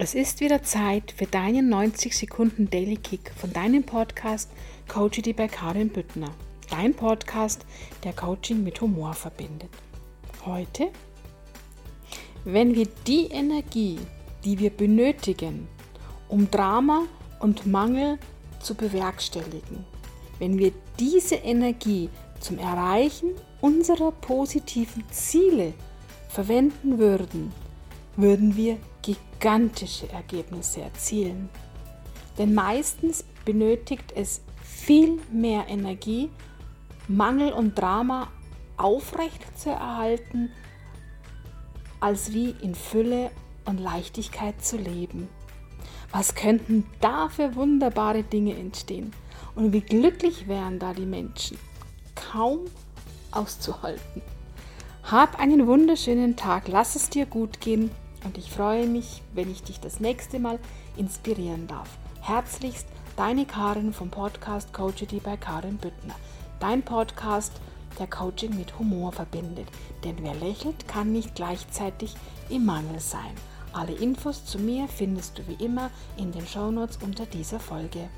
Es ist wieder Zeit für deinen 90 Sekunden Daily Kick von deinem Podcast Coachity bei Karin Büttner. Dein Podcast, der Coaching mit Humor verbindet. Heute, wenn wir die Energie, die wir benötigen, um Drama und Mangel zu bewerkstelligen, wenn wir diese Energie zum Erreichen unserer positiven Ziele verwenden würden, würden wir gigantische Ergebnisse erzielen. Denn meistens benötigt es viel mehr Energie, Mangel und Drama aufrecht zu erhalten, als wie in Fülle und Leichtigkeit zu leben. Was könnten da für wunderbare Dinge entstehen? Und wie glücklich wären da die Menschen? Kaum auszuhalten. Hab einen wunderschönen Tag, lass es dir gut gehen und ich freue mich, wenn ich dich das nächste Mal inspirieren darf. Herzlichst, deine Karin vom Podcast Coachity bei Karin Büttner. Dein Podcast, der Coaching mit Humor verbindet. Denn wer lächelt, kann nicht gleichzeitig im Mangel sein. Alle Infos zu mir findest du wie immer in den Shownotes unter dieser Folge.